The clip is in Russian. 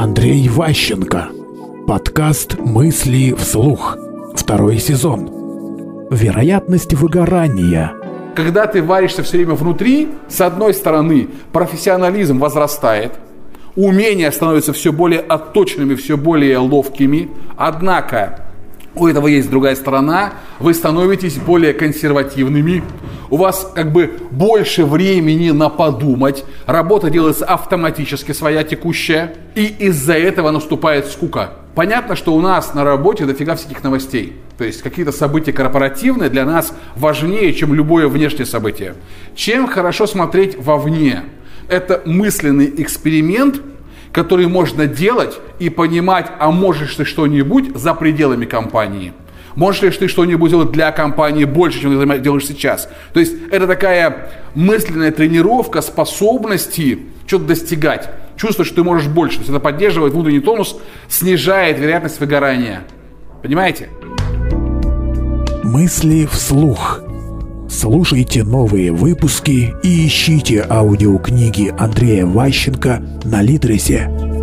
Андрей Ващенко. Подкаст «Мысли вслух». Второй сезон. Вероятность выгорания. Когда ты варишься все время внутри, с одной стороны, профессионализм возрастает, умения становятся все более отточенными, все более ловкими, однако у этого есть другая сторона, вы становитесь более консервативными, у вас как бы больше времени на подумать, работа делается автоматически своя текущая, и из-за этого наступает скука. Понятно, что у нас на работе дофига всяких новостей. То есть какие-то события корпоративные для нас важнее, чем любое внешнее событие. Чем хорошо смотреть вовне? Это мысленный эксперимент, который можно делать и понимать, а можешь ты что-нибудь за пределами компании. Можешь ли ты что-нибудь делать для компании больше, чем ты делаешь сейчас? То есть это такая мысленная тренировка способности что-то достигать. Чувство, что ты можешь больше. То есть это поддерживает внутренний тонус, снижает вероятность выгорания. Понимаете? Мысли вслух. Слушайте новые выпуски и ищите аудиокниги Андрея Ващенко на Литресе.